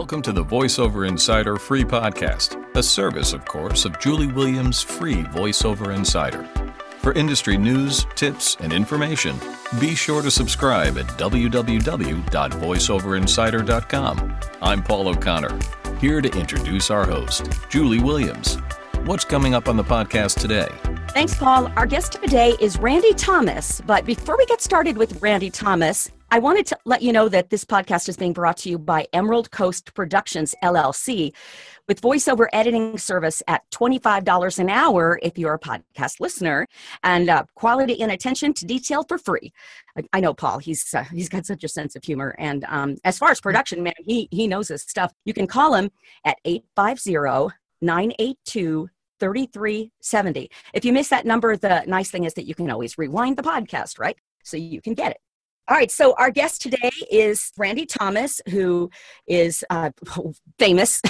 Welcome to the VoiceOver Insider free podcast, a service, of course, of Julie Williams' free VoiceOver Insider. For industry news, tips, and information, be sure to subscribe at www.voiceoverinsider.com. I'm Paul O'Connor, here to introduce our host, Julie Williams. What's coming up on the podcast today? Thanks, Paul. Our guest today is Randy Thomas. But before we get started with Randy Thomas, I wanted to let you know that this podcast is being brought to you by Emerald Coast Productions, LLC, with voiceover editing service at $25 an hour if you're a podcast listener, and uh, quality and attention to detail for free. I, I know Paul; he's uh, he's got such a sense of humor, and um, as far as production, man, he he knows his stuff. You can call him at 850 982 3370. If you miss that number, the nice thing is that you can always rewind the podcast, right? So you can get it. All right, so our guest today is Randy Thomas, who is uh, famous.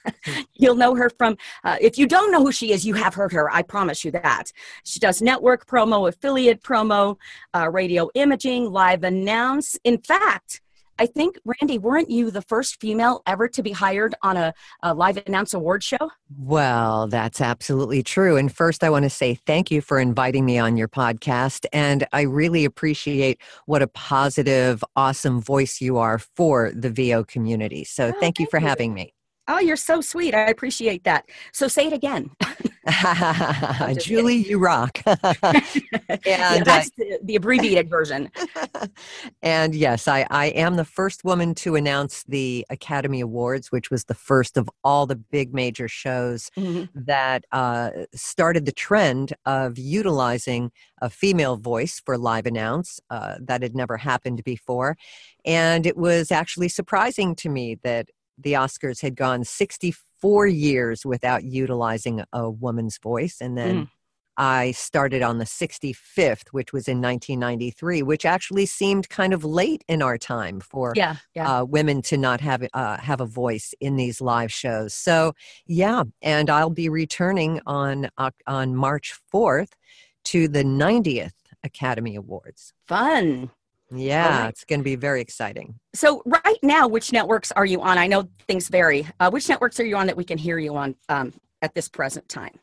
You'll know her from, uh, if you don't know who she is, you have heard her. I promise you that. She does network promo, affiliate promo, uh, radio imaging, live announce. In fact, I think, Randy, weren't you the first female ever to be hired on a, a, live announce award show? Well, that's absolutely true. And first, I want to say thank you for inviting me on your podcast. And I really appreciate what a positive, awesome voice you are for the VO community. So oh, thank you for you. having me. Oh, you're so sweet. I appreciate that. So say it again. Julie, you rock. and, yeah, that's uh, the, the, abbreviated version. and yes, I, I am the first woman to announce the Academy Awards, which was the first of all the big major shows mm-hmm. that uh, started the trend of utilizing a female voice for live announce. Uh, that had never happened before. And it was actually surprising to me that the Oscars had gone 64 years without utilizing a woman's voice. And then mm. I started on the 65th, which was in 1993, which actually seemed kind of late in our time for yeah, yeah. Uh, women to not have uh, have a voice in these live shows. So yeah, and I'll be returning on uh, on March 4th to the 90th Academy Awards. Fun. Yeah, right. it's going to be very exciting. So, right now, which networks are you on? I know things vary. Uh, which networks are you on that we can hear you on um, at this present time?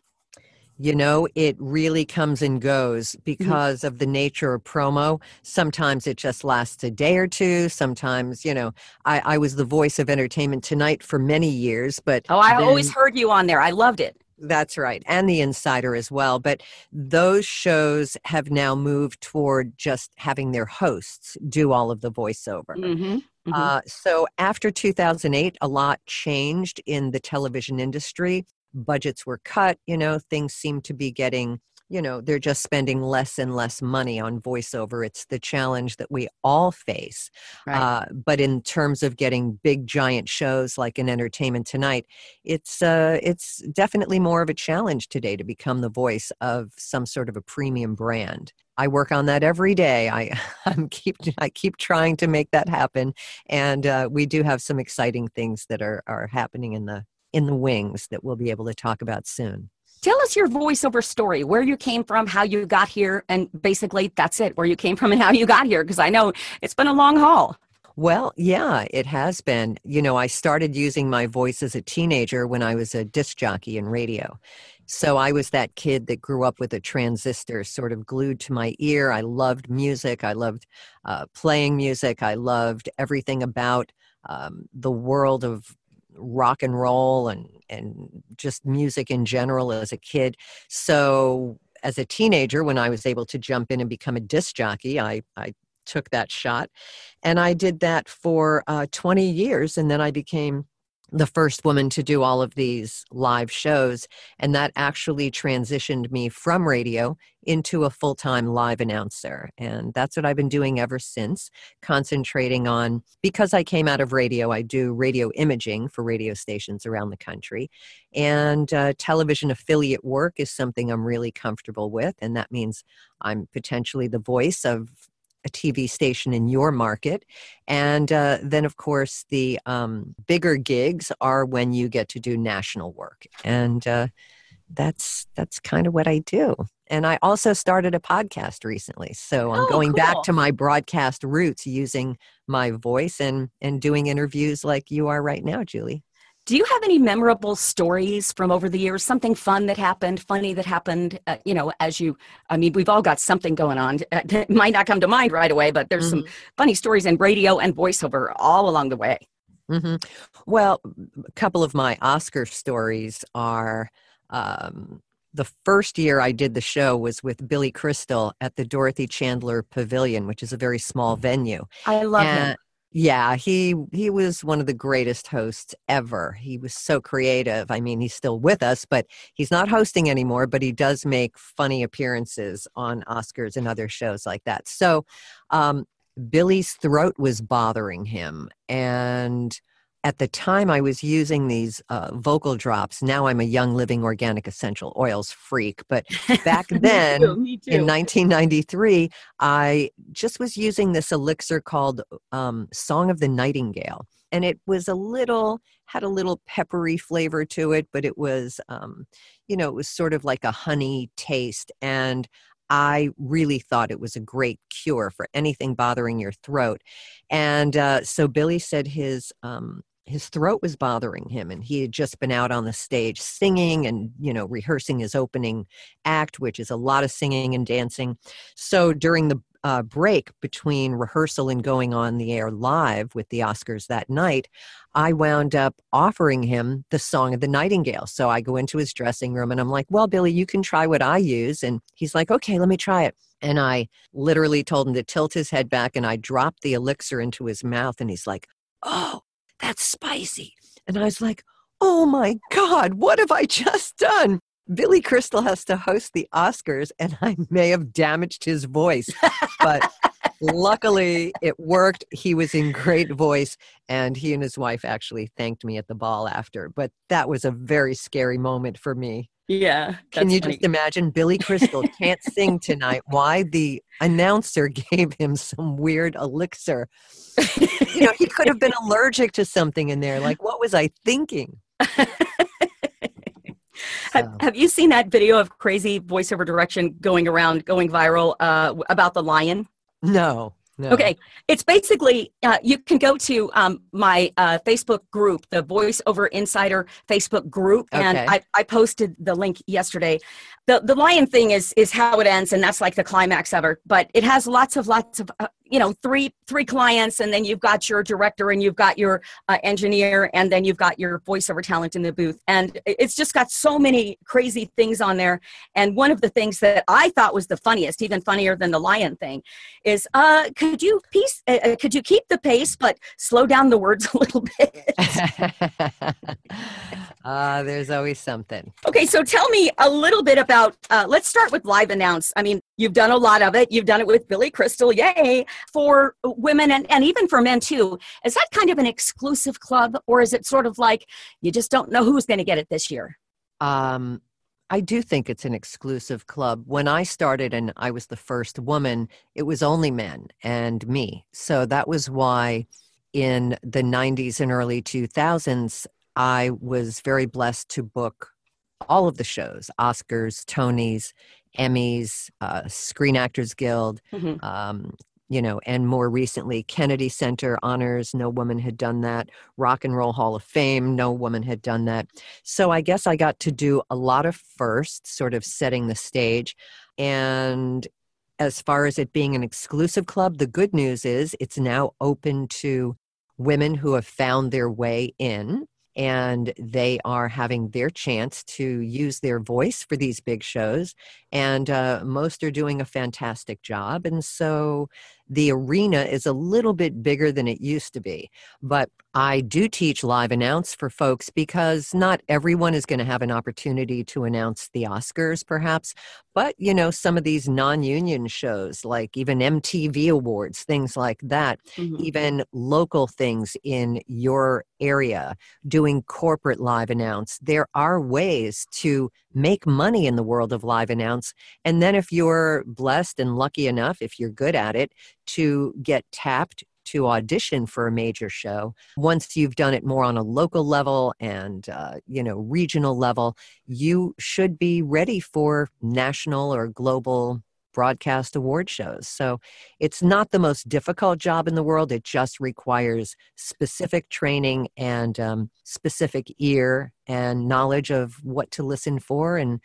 You know, it really comes and goes mm-hmm. because mm-hmm. of the nature of promo. Sometimes it just lasts a day or two. Sometimes, you know, I, I was the voice of entertainment tonight for many years, but. Oh, I then, always heard you on there. I loved it. That's right. And The Insider as well. But those shows have now moved toward just having their hosts do all of the voiceover. Mm-hmm. Mm-hmm. Uh, so after 2008, a lot changed in the television industry. Budgets were cut, you know, things seemed to be getting you know they're just spending less and less money on voiceover it's the challenge that we all face right. uh, but in terms of getting big giant shows like an entertainment tonight it's uh, it's definitely more of a challenge today to become the voice of some sort of a premium brand I work on that every day. I I'm keep I keep trying to make that happen, and uh, we do have some exciting things that are are happening in the in the wings that we'll be able to talk about soon. Tell us your voiceover story, where you came from, how you got here, and basically that's it, where you came from and how you got here, because I know it's been a long haul. Well, yeah, it has been. You know, I started using my voice as a teenager when I was a disc jockey in radio. So I was that kid that grew up with a transistor sort of glued to my ear. I loved music. I loved uh, playing music. I loved everything about um, the world of rock and roll and and just music in general as a kid. So as a teenager, when I was able to jump in and become a disc jockey, I I took that shot, and I did that for uh, 20 years, and then I became the first woman to do all of these live shows. And that actually transitioned me from radio into a full time live announcer. And that's what I've been doing ever since, concentrating on because I came out of radio, I do radio imaging for radio stations around the country. And uh, television affiliate work is something I'm really comfortable with. And that means I'm potentially the voice of a TV station in your market. And uh, then, of course, the um, bigger gigs are when you get to do national work. And uh, that's that's kind of what I do. and I also started a podcast recently. So I'm Oh, going back to my broadcast roots using my voice and and doing interviews like you are right now, Julie. Do you have any memorable stories from over the years? Something fun that happened, funny that happened? Uh, you know, as you, I mean, we've all got something going on. Uh, It might not come to mind right away, but there's some funny stories in radio and voiceover all along the way. hmm Well, a couple of my Oscar stories are um, the first year I did the show was with Billy Crystal at the Dorothy Chandler Pavilion, which is a very small venue. I love him. Yeah, he he was one of the greatest hosts ever. He was so creative. I mean, he's still with us, but he's not hosting anymore, but he does make funny appearances on Oscars and other shows like that. So, um Billy's throat was bothering him and at the time I was using these uh, vocal drops. Now I'm a young living organic essential oils freak, but back then me too. in 1993, I just was using this elixir called um, Song of the Nightingale. And it was a little, had a little peppery flavor to it, but it was, um, you know, it was sort of like a honey taste. And I really thought it was a great cure for anything bothering your throat. And uh, so Billy said his um, his throat was bothering him, and he had just been out on the stage singing and you know rehearsing his opening act, which is a lot of singing and dancing. So during the uh, break between rehearsal and going on the air live with the Oscars that night, I wound up offering him the Song of the Nightingale. So I go into his dressing room and I'm like, Well, Billy, you can try what I use. And he's like, Okay, let me try it. And I literally told him to tilt his head back and I dropped the elixir into his mouth. And he's like, Oh, that's spicy. And I was like, Oh my God, what have I just done? Billy Crystal has to host the Oscars, and I may have damaged his voice. But luckily, it worked. He was in great voice, and he and his wife actually thanked me at the ball after. But that was a very scary moment for me. Yeah. Can you funny. just imagine Billy Crystal can't sing tonight? Why the announcer gave him some weird elixir? You know, he could have been allergic to something in there. Like, what was I thinking? Have, have you seen that video of crazy voiceover direction going around, going viral uh, about the lion? No, no. Okay, it's basically uh, you can go to um, my uh, Facebook group, the VoiceOver Insider Facebook group, and Okay. I, I posted the link yesterday. the The lion thing is is how it ends, and that's like the climax of it. But it has lots of lots of uh, you know three three clients, and then you've got your director, and you've got your uh, engineer, and then you've got your voiceover talent in the booth, and it's just got so many crazy things on there. And one of the things that I thought was the funniest, even funnier than the lion thing, is uh, could you piece, uh, uh, could you keep the pace but slow down the words a little bit? Ah, there's always something. okay, so tell me a little bit about. Uh, let's start with live announce. I mean, you've done a lot of it. You've done it with Billy Crystal, yay! For women and, and even for men too. Is that kind of an exclusive club, or is it sort of like you just don't know who's going to get it this year? Um, I do think it's an exclusive club. When I started and I was the first woman, it was only men and me. So that was why in the 90s and early 2000s, I was very blessed to book all of the shows Oscars, Tonys, Emmys, uh, Screen Actors Guild, Mhm. um, you know, and more recently, Kennedy Center honors. No woman had done that. Rock and Roll Hall of Fame. No woman had done that. So I guess I got to do a lot of firsts, sort of setting the stage. And as far as it being an exclusive club, the good news is it's now open to women who have found their way in and they are having their chance to use their voice for these big shows. And uh, most are doing a fantastic job. And so the arena is a little bit bigger than it used to be. But I do teach live announce for folks because not everyone is going to have an opportunity to announce the Oscars, perhaps. But, you know, some of these non union shows, like even MTV Awards, things like that, Mhm. even local things in your area, doing corporate live announce, there are ways to make money in the world of live announce. And then if you're blessed and lucky enough, if you're good at it, to get tapped to audition for a major show. Once you've done it more on a local level and uh, you know regional level, you should be ready for national or global broadcast award shows. So it's not the most difficult job in the world. It just requires specific training and um, specific ear and knowledge of what to listen for and,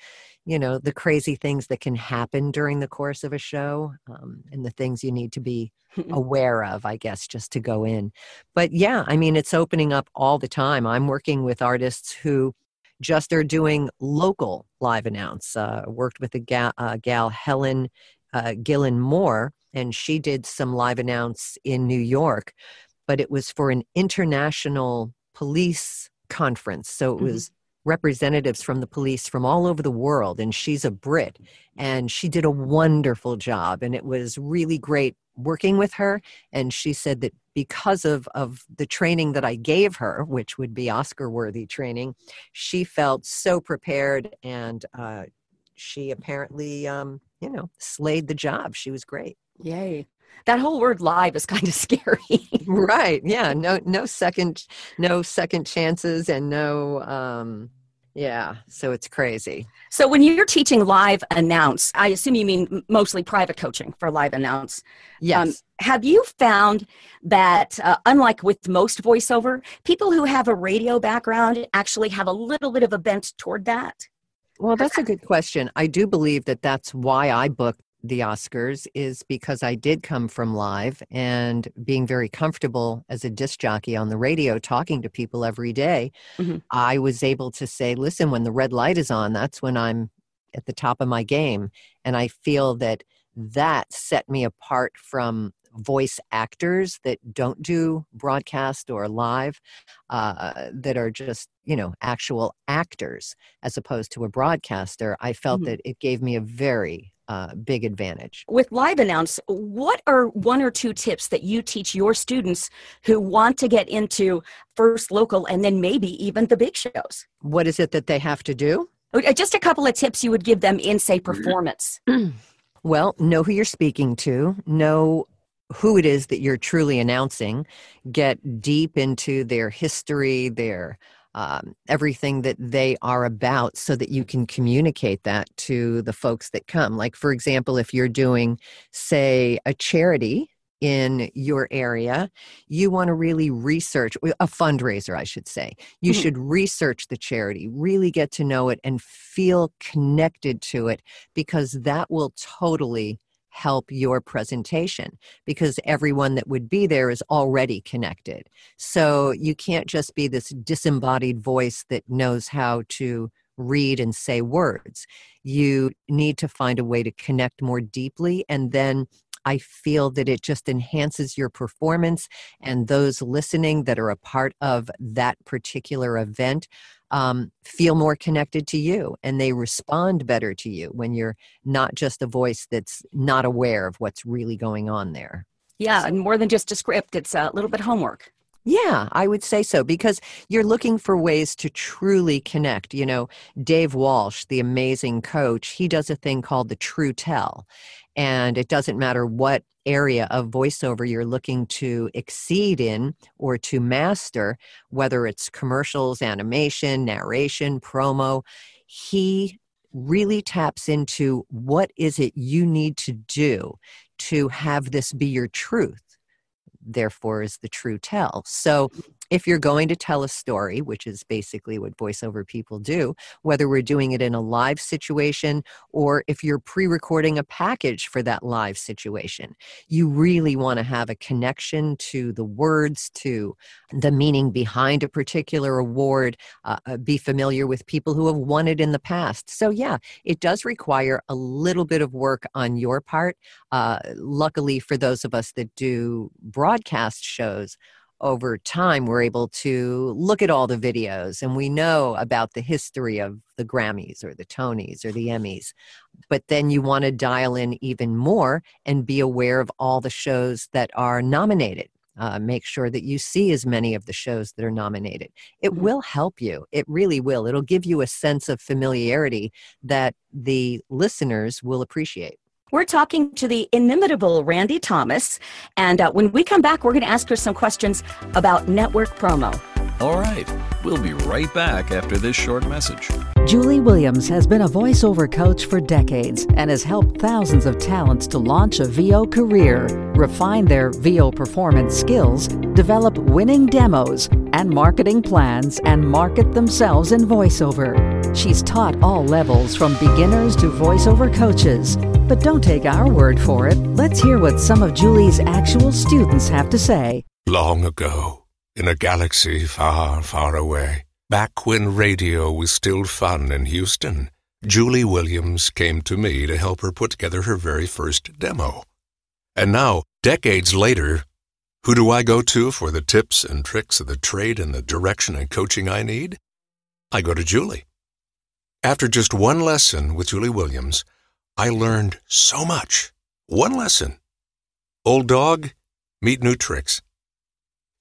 you know, the crazy things that can happen during the course of a show um, and the things you need to be aware of, I guess, just to go in. But yeah, I mean, it's opening up all the time. I'm working with artists who just they're doing local live announce. Uh, worked with a gal, uh, gal Helen uh, Gillen Moore, and she did some live announce in New York, but it was for an international police conference. So it mm-hmm. was representatives from the police from all over the world, and she's a Brit, and she did a wonderful job, and it was really great working with her. And she said that because of, of the training that I gave her, which would be Oscar worthy training, she felt so prepared and uh, she apparently, um, you know, slayed the job. She was great. Yay. That whole word live is kind of scary. right. Yeah. No, no second, no second chances and no, um, yeah, so it's crazy. So when you're teaching live announce, I assume you mean mostly private coaching for live announce. Um, yes. Um, have you found that, uh, unlike with most voiceover, people who have a radio background actually have a little bit of a bent toward that? Well, that's a good question. I do believe that that's why I booked the Oscars is because I did come from live and being very comfortable as a disc jockey on the radio, talking to people every day, mm-hmm. I was able to say, listen, when the red light is on, that's when I'm at the top of my game. And I feel that that set me apart from voice actors that don't do broadcast or live uh, that are just you know actual actors as opposed to a broadcaster i felt mm-hmm. that it gave me a very uh, big advantage. With Live Announce, what are one or two tips that you teach your students who want to get into first local and then maybe even the big shows? What is it that they have to do? Uh, just a couple of tips you would give them in, say, performance. well, know who you're speaking to, know who it is that you're truly announcing, get deep into their history, their um, everything that they are about so that you can communicate that to the folks that come. Like, for example, if you're doing, say, a charity in your area, you want to really research a fundraiser, I should say. You mm-hmm. should research the charity, really get to know it, and feel connected to it because that will totally help your presentation because everyone that would be there is already connected. So you can't just be this disembodied voice that knows how to read and say words. You need to find a way to connect more deeply and then I feel that it just enhances your performance and those listening that are a part of that particular event um, feel more connected to you and they respond better to you when you're not just a voice that's not aware of what's really going on there. Yeah, and more than just a script, it's a little bit homework. Yeah, I would say so because you're looking for ways to truly connect. You know, Dave Walsh, the amazing coach, he does a thing called the True Tell. And it doesn't matter what area of voiceover you're looking to exceed in or to master, whether it's commercials, animation, narration, promo, he really taps into what is it you need to do to have this be your truth. Therefore is the true tell. So if you're going to tell a story, which is basically what voiceover people do, whether we're doing it in a live situation or if you're pre recording a package for that live situation, you really want to have a connection to the words, to the meaning behind a particular award, uh, uh, be familiar with people who have won it in the past. So, yeah, it does require a little bit of work on your part. Uh, luckily, for those of us that do broadcast shows, over time we're able to look at all the videos and we know about the history of the Grammys or the Tonys or the Emmys. But then you want to dial in even more and be aware of all the shows that are nominated. Uh, make sure that you see as many of the shows that are nominated. It mm-hmm. will help you. It really will. It'll give you a sense of familiarity that the listeners will appreciate. We're talking to the inimitable Randy Thomas. And uh, when we come back, we're going to ask her some questions about network promo. All right, we'll be right back after this short message. Julie Williams has been a voiceover coach for decades and has helped thousands of talents to launch a VO career, refine their VO performance skills, develop winning demos and marketing plans, and market themselves in voiceover. She's taught all levels from beginners to voiceover coaches. But don't take our word for it. Let's hear what some of Julie's actual students have to say. Long ago, in a galaxy far, far away. Back when radio was still fun in Houston, Julie Williams came to me to help her put together her very first demo. And now, decades later, who do I go to for the tips and tricks of the trade and the direction and coaching I need? I go to Julie. After just one lesson with Julie Williams, I learned so much. One lesson. Old dog, meet new tricks.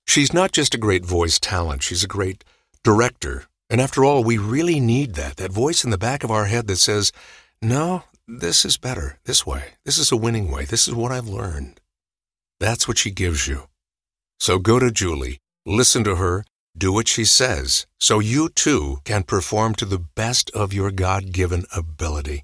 She's not just a great voice talent, she's a great director. And after all, we really need that, that voice in the back of our head that says, no, this is better, this way. This is a winning way. This is what I've learned. That's what she gives you. So go to Julie, listen to her, do what she says, so you too can perform to the best of your God given ability.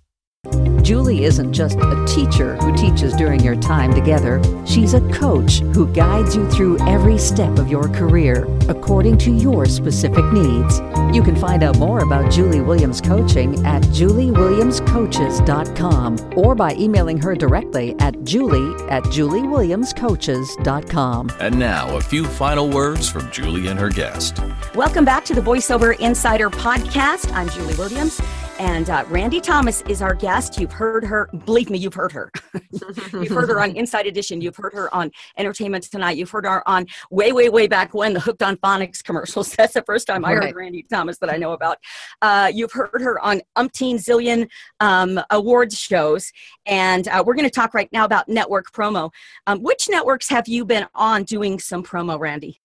Julie isn't just a teacher who teaches during your time together. She's a coach who guides you through every step of your career according to your specific needs. You can find out more about Julie Williams coaching at juliewilliamscoaches.com or by emailing her directly at julie at juliewilliamscoaches.com. And now, a few final words from Julie and her guest. Welcome back to the VoiceOver Insider podcast. I'm Julie Williams. And uh, Randy Thomas is our guest. You've heard her, believe me, you've heard her. you've heard her on Inside Edition. You've heard her on Entertainment Tonight. You've heard her on way, way, way back when the Hooked on Phonics commercials. That's the first time I heard Randy Thomas that I know about. Uh, you've heard her on umpteen zillion um, awards shows. And uh, we're going to talk right now about network promo. Um, which networks have you been on doing some promo, Randy?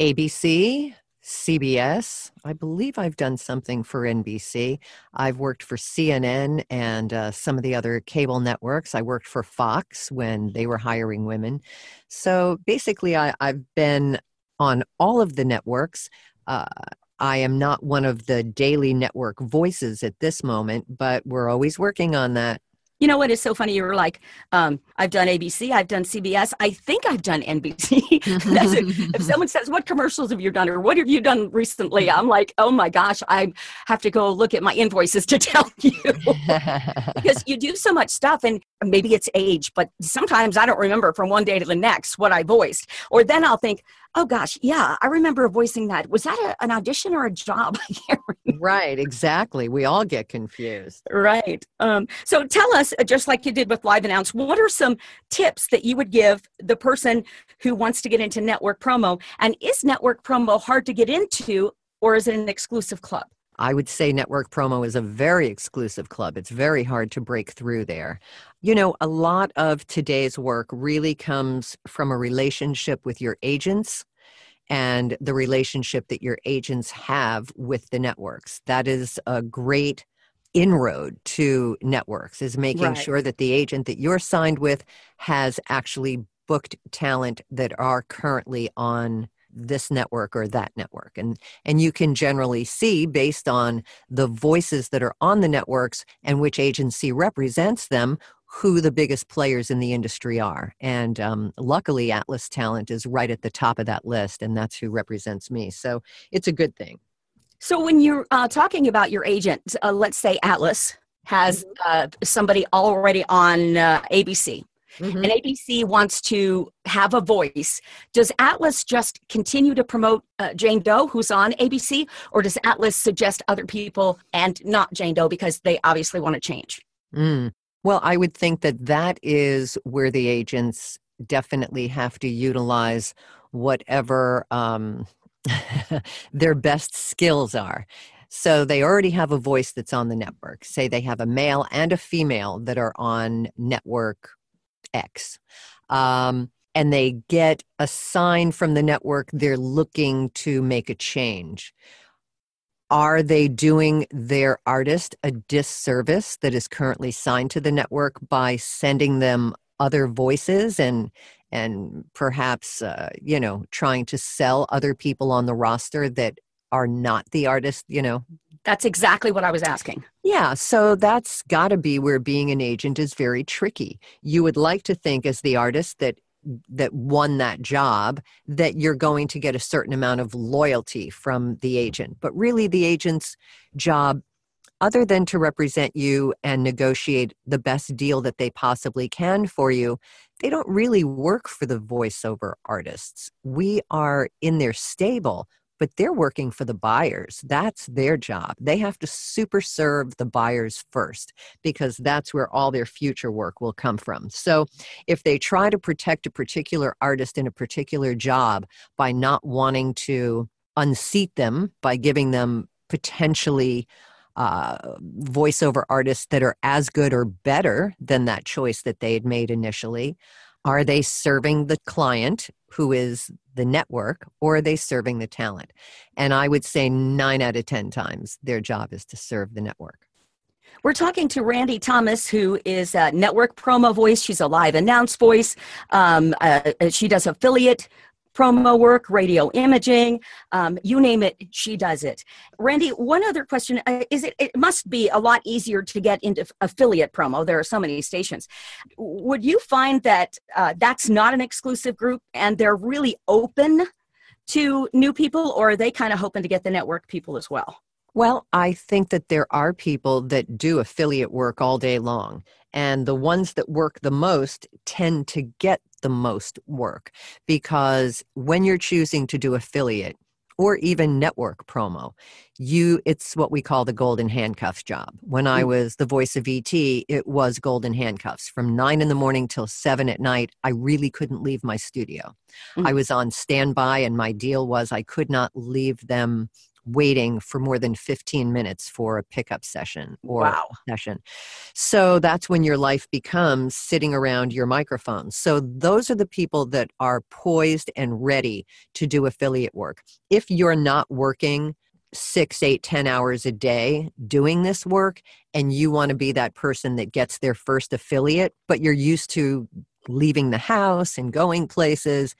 ABC, CBS. I believe I've done something for NBC. I've worked for CNN and uh, some of the other cable networks. I worked for Fox when they were hiring women. So basically, I, have been on all of the networks. Uh, I am not one of the daily network voices at this moment, but we're always working on that. You know what is so funny? You were like, um, I've done ABC, I've done CBS, I think I've done NBC. if someone says, What commercials have you done or what have you done recently? I'm like, Oh my gosh, I have to go look at my invoices to tell you. because you do so much stuff and maybe it's age, but sometimes I don't remember from one day to the next what I voiced. Or then I'll think, oh gosh, yeah, I remember voicing that. Was that a, an audition or a job? right, exactly. We all get confused. Right. Um, so tell us, uh, just like you did with Live Announce, what are some tips that you would give the person who wants to get into network promo? And is network promo hard to get into, or is it an exclusive club? I would say network promo is a very exclusive club. It's very hard to break through there. You know, a lot of today's work really comes from a relationship with your agents and the relationship that your agents have with the networks. That is a great inroad to networks is making right. sure that the agent that you're signed with has actually booked talent that are currently on this network or that network and and you can generally see based on the voices that are on the networks and which agency represents them who the biggest players in the industry are and um, luckily atlas talent is right at the top of that list and that's who represents me so it's a good thing so when you're uh, talking about your agent uh, let's say atlas has mm-hmm. uh, somebody already on uh, abc mm-hmm. and ABC wants to have a voice, does Atlas just continue to promote uh, Jane Doe, who's on ABC, or does Atlas suggest other people and not Jane Doe because they obviously want to change? Mm. Well, I would think that that is where the agents definitely have to utilize whatever um, their best skills are. So they already have a voice that's on the network. Say they have a male and a female that are on network X. Um, and they get a sign from the network they're looking to make a change. are they doing their artist a disservice that is currently signed to the network by sending them other voices and and perhaps uh, you know trying to sell other people on the roster that are not the artist you know that's exactly what i was asking. Yeah so that's got to be where being an agent is very tricky. You would like to think as the artist that that won that job that you're going to get a certain amount of loyalty from the agent. But really the agent's job other than to represent you and negotiate the best deal that they possibly can for you they don't really work for the voiceover artists. We are in their stable but they're working for the buyers. That's their job. They have to super serve the buyers first because that's where all their future work will come from. So if they try to protect a particular artist in a particular job by not wanting to unseat them by giving them potentially uh, voiceover artists that are as good or better than that choice that they had made initially, are they serving the client who is the network or are they serving the talent? And I would say nine out of 10 times their job is to serve the network. We're talking to Randy Thomas, who is a network promo voice. She's a live announce voice. Um, uh, she does affiliate promo work, radio imaging, um, you name it, she does it. Randy, one other question uh, is it, it must be a lot easier to get into affiliate promo. There are so many stations. Would you find that uh, that's not an exclusive group and they're really open to new people, or are they kind of hoping to get the network people as well? Well, I think that there are people that do affiliate work all day long. And the ones that work the most tend to get the most work because when you're choosing to do affiliate or even network promo you it's what we call the golden handcuffs job when i mm. was the voice of et it was golden handcuffs from 9 in the morning till 7 at night i really couldn't leave my studio mm-hmm. i was on standby and my deal was i could not leave them waiting for more than 15 minutes for a pickup session or wow. session. So that's when your life becomes sitting around your microphone. So those are the people that are poised and ready to do affiliate work. If you're not working six, eight, ten hours a day doing this work, and you want to be that person that gets their first affiliate, but you're used to leaving the house and going places,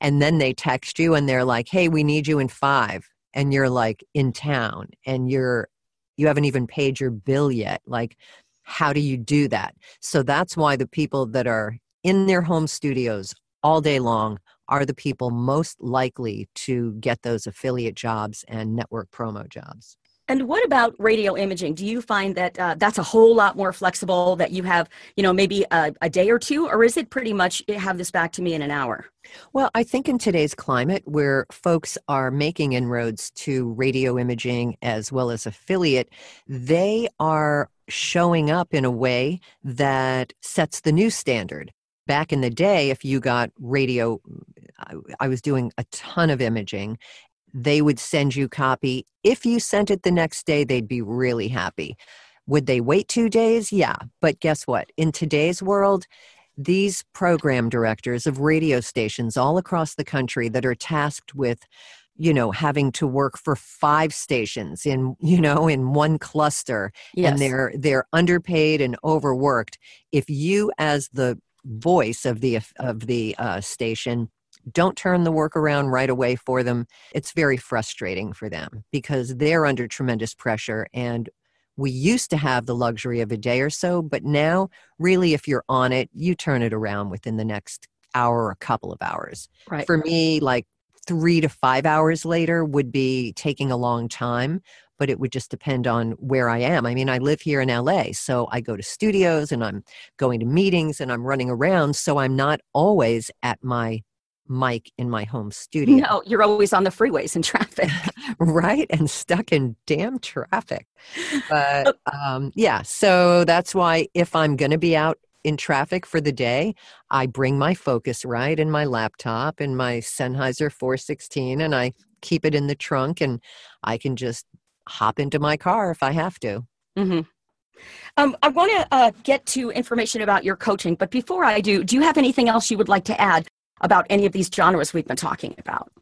and then they text you and they're like, hey, we need you in five and you're like in town and you're you haven't even paid your bill yet like how do you do that? So that's why the people that are in their home studios all day long are the people most likely to get those affiliate jobs and network promo jobs and what about radio imaging? Do you find that uh, that's a whole lot more flexible? That you have, you know, maybe a, a, day or two, or is it pretty much have this back to me in an hour? Well, I think in today's climate, where folks are making inroads to radio imaging as well as affiliate, they are showing up in a way that sets the new standard. Back in the day, if you got radio, I was doing a ton of imaging they would send you copy. If you sent it the next day, they'd be really happy. Would they wait two days? Yeah. But guess what? In today's world, these program directors of radio stations all across the country that are tasked with you know having to work for five stations in you know in one cluster yes. and they're they're underpaid and overworked if you as the voice of the of the uh, station don't turn the work around right away for them, it's very frustrating for them because they're under tremendous pressure. And we used to have the luxury of a day or so, but now, really, if you're on it, you turn it around within the next hour or a couple of hours. Right. For me, like three to five hours later would be taking a long time but it would just depend on where I am. I mean, I live here in LA, so I go to studios and I'm going to meetings and I'm running around, so I'm not always at my mic in my home studio. No, you're always on the freeways in traffic. right. And stuck in damn traffic. But oh. um, yeah, so that's why if I'm going to be out in traffic for the day, I bring my Focusrite and my laptop and my Sennheiser 416 and I keep it in the trunk and I can just hop into my car if I have to. Mm-hmm. Um, I want to uh, get to information about your coaching, but before I do, do you have anything else you would like to add about any of these genres we've been talking about?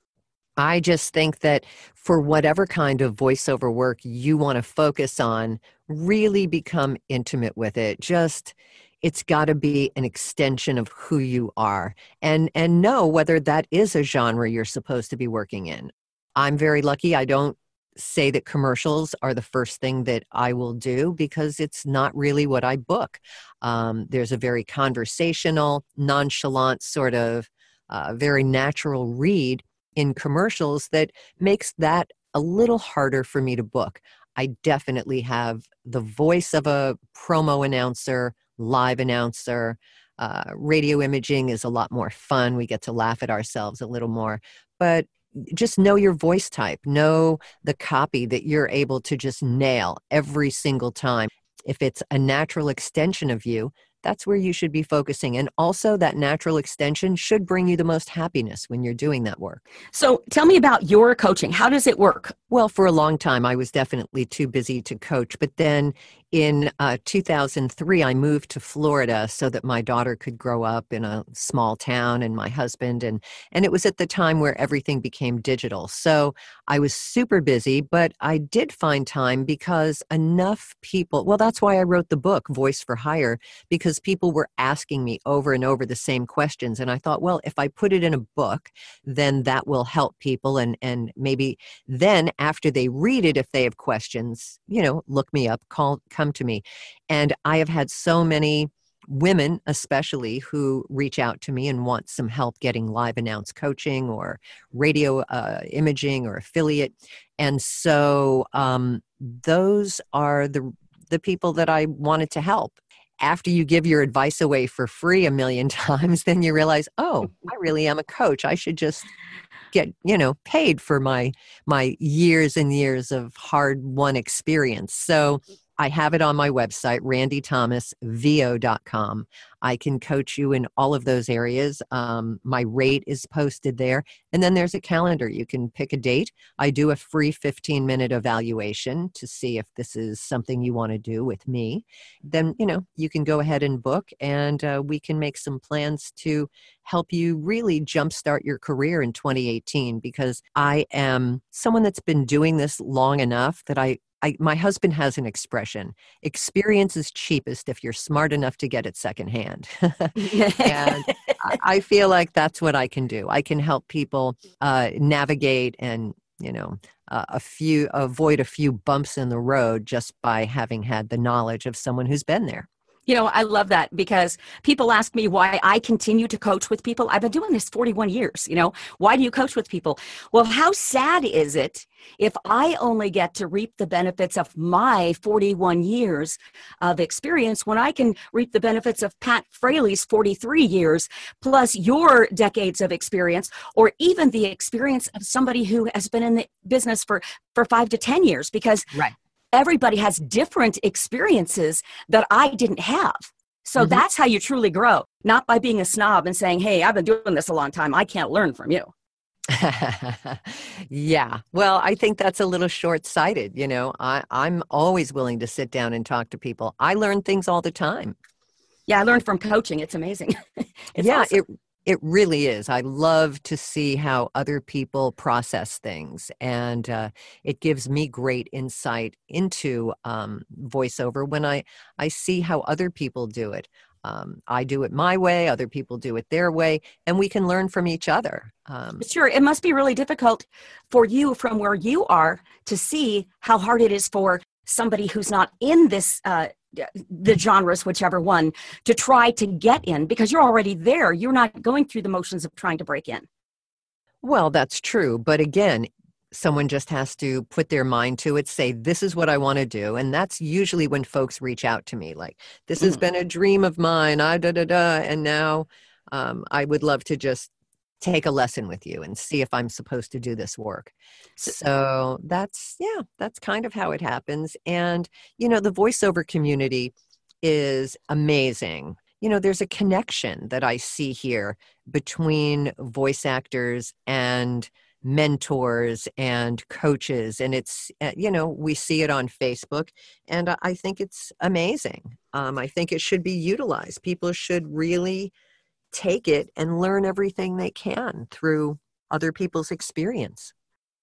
I just think that for whatever kind of voiceover work you want to focus on, really become intimate with it. Just it's got to be an extension of who you are and and know whether that is a genre you're supposed to be working in. I'm very lucky I don't say that commercials are the first thing that I will do because it's not really what I book. Um, there's a very conversational, nonchalant sort of uh, very natural read in commercials that makes that a little harder for me to book. I definitely have the voice of a promo announcer, live announcer. Uh, radio imaging is a lot more fun. We get to laugh at ourselves a little more. But just know your voice type, know the copy that you're able to just nail every single time. If it's a natural extension of you, that's where you should be focusing. And also, that natural extension should bring you the most happiness when you're doing that work. So, tell me about your coaching. How does it work? Well, for a long time, I was definitely too busy to coach. But then in uh, 2003, I moved to Florida so that my daughter could grow up in a small town and my husband. And, and it was at the time where everything became digital. So I was super busy, but I did find time because enough people, well, that's why I wrote the book, Voice for Hire, because people were asking me over and over the same questions. And I thought, well, if I put it in a book, then that will help people. And, and maybe then after they read it, if they have questions, you know, look me up, call, come to me. And I have had so many women especially who reach out to me and want some help getting live announce coaching or radio uh, imaging or affiliate. And so um, those are the the people that i wanted to help. After you give your advice away for free a million times then you realize oh i really am a coach. I should just get you know paid for my my years and years of hard won experience. So I have it on my website, randythomasvo.com. I can coach you in all of those areas. Um, my rate is posted there. And then there's a calendar. You can pick a date. I do a free 15 minute evaluation to see if this is something you want to do with me. Then, you know, you can go ahead and book and uh, we can make some plans to help you really jumpstart your career in 2018 because I am someone that's been doing this long enough that I I, my husband has an expression experience is cheapest if you're smart enough to get it secondhand. And I, feel like that's what i can do. I can help people uh, navigate and you know uh, a few avoid a few bumps in the road just by having had the knowledge of someone who's been there you know, I love that because people ask me why I continue to coach with people. I've been doing this 41 years. You know, why do you coach with people? Well, how sad is it if I only get to reap the benefits of my 41 years of experience when I can reap the benefits of Pat Fraley's 43 years, plus your decades of experience, or even the experience of somebody who has been in the business for, for five to 10 years? Because right everybody has different experiences that I didn't have. So mm-hmm. that's how you truly grow, not by being a snob and saying, Hey, I've been doing this a long time. I can't learn from you. yeah. Well, I think that's a little short sighted. You know, I, I'm always willing to sit down and talk to people. I learn things all the time. Yeah, I learned from coaching. It's amazing. it's yeah, awesome. it it really is. I love to see how other people process things, and uh, it gives me great insight into um, voiceover when I I see how other people do it. Um, I do it my way, other people do it their way, and we can learn from each other. Um, sure, it must be really difficult for you from where you are to see how hard it is for somebody who's not in this uh, the genres, whichever one, to try to get in because you're already there. You're not going through the motions of trying to break in. Well, that's true. But again, someone just has to put their mind to it, say, This is what I want to do. And that's usually when folks reach out to me, like, This has mm. been a dream of mine. I da da da. And now um, I would love to just take a lesson with you and see if I'm supposed to do this work. So that's, yeah, that's kind of how it happens. And, you know, the voiceover community is amazing. You know, there's a connection that I see here between voice actors and mentors and coaches and it's uh, you know we see it on facebook and i think it's amazing um, i think it should be utilized people should really take it and learn everything they can through other people's experience.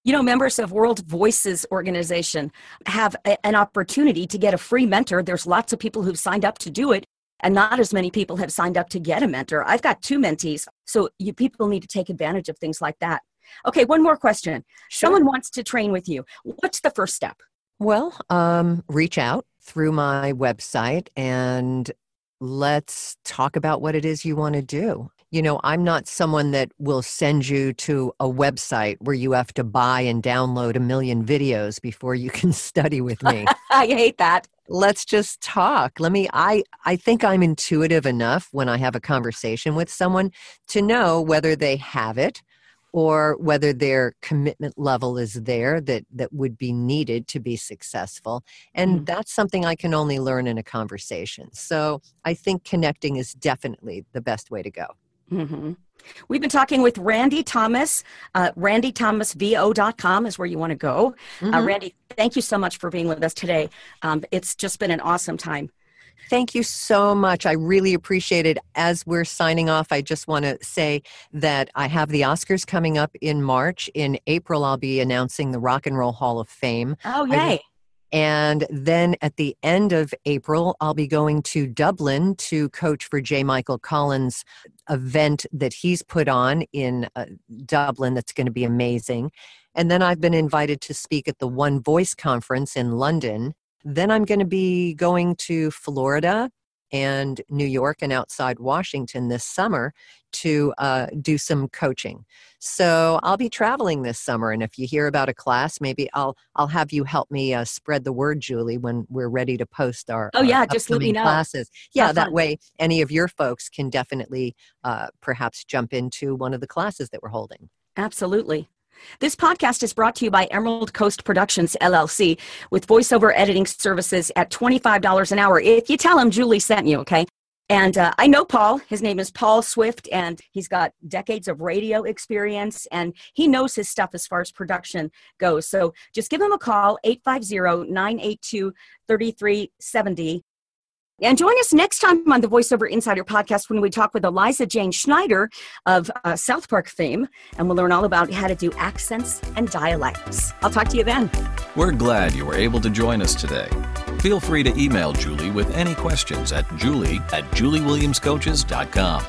You know, members of World Voices organization have a, an opportunity to get a free mentor. There's lots of people who've signed up to do it, and not as many people have signed up to get a mentor. I've got two mentees, so you people need to take advantage of things like that. Okay, one more question. Sure. Someone wants to train with you. What's the first step? Well, um, reach out through my website and let's talk about what it is you want to do. You know, I'm not someone that will send you to a website where you have to buy and download a million videos before you can study with me. I hate that. let's just talk let me i i think i'm intuitive enough when i have a conversation with someone to know whether they have it or whether their commitment level is there that that would be needed to be successful and Mm. that's something i can only learn in a conversation so i think connecting is definitely the best way to go hmm We've been talking with Randy Thomas. Uh, RandyThomasVO.com is where you want to go. Uh, Mhm. Randy, thank you so much for being with us today. Um, it's just been an awesome time. Thank you so much. I really appreciate it. As we're signing off, I just want to say that I have the Oscars coming up in March. In April, I'll be announcing the Rock and Roll Hall of Fame. Oh, yay. And then at the end of April, I'll be going to Dublin to coach for J. Michael Collins' event that he's put on in uh, Dublin that's going to be amazing. And then I've been invited to speak at the One Voice conference in London. Then I'm going to be going to Florida and New York and outside Washington this summer to uh, do some coaching. So I'll be traveling this summer, and if you hear about a class, maybe I'll I'll have you help me uh, spread the word, Julie, when we're ready to post our Oh, our yeah, just let me know. classes. Yeah, Have that fun. way any of your folks can definitely uh, perhaps jump into one of the classes that we're holding. Absolutely. This podcast is brought to you by Emerald Coast Productions, LLC, with voiceover editing services at $25 an hour. If you tell them Julie sent you, okay? And uh, I know Paul. His name is Paul Swift, and he's got decades of radio experience, and he knows his stuff as far as production goes. So just give him a call, 850 982 3370. And join us next time on the VoiceOver Insider podcast when we talk with Eliza Jane Schneider of uh, South Park fame, and we'll learn all about how to do accents and dialects. I'll talk to you then. We're glad you were able to join us today. Feel free to email Julie with any questions at julie at juliewilliamscoaches.com.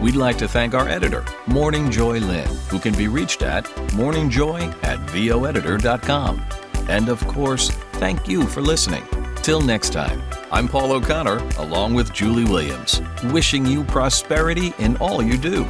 We'd like to thank our editor, Morning Joy Lynn, who can be reached at morningjoy at voeditor.com. And of course, thank you for listening. Till next time, I'm Paul O'Connor, along with Julie Williams, wishing you prosperity in all you do.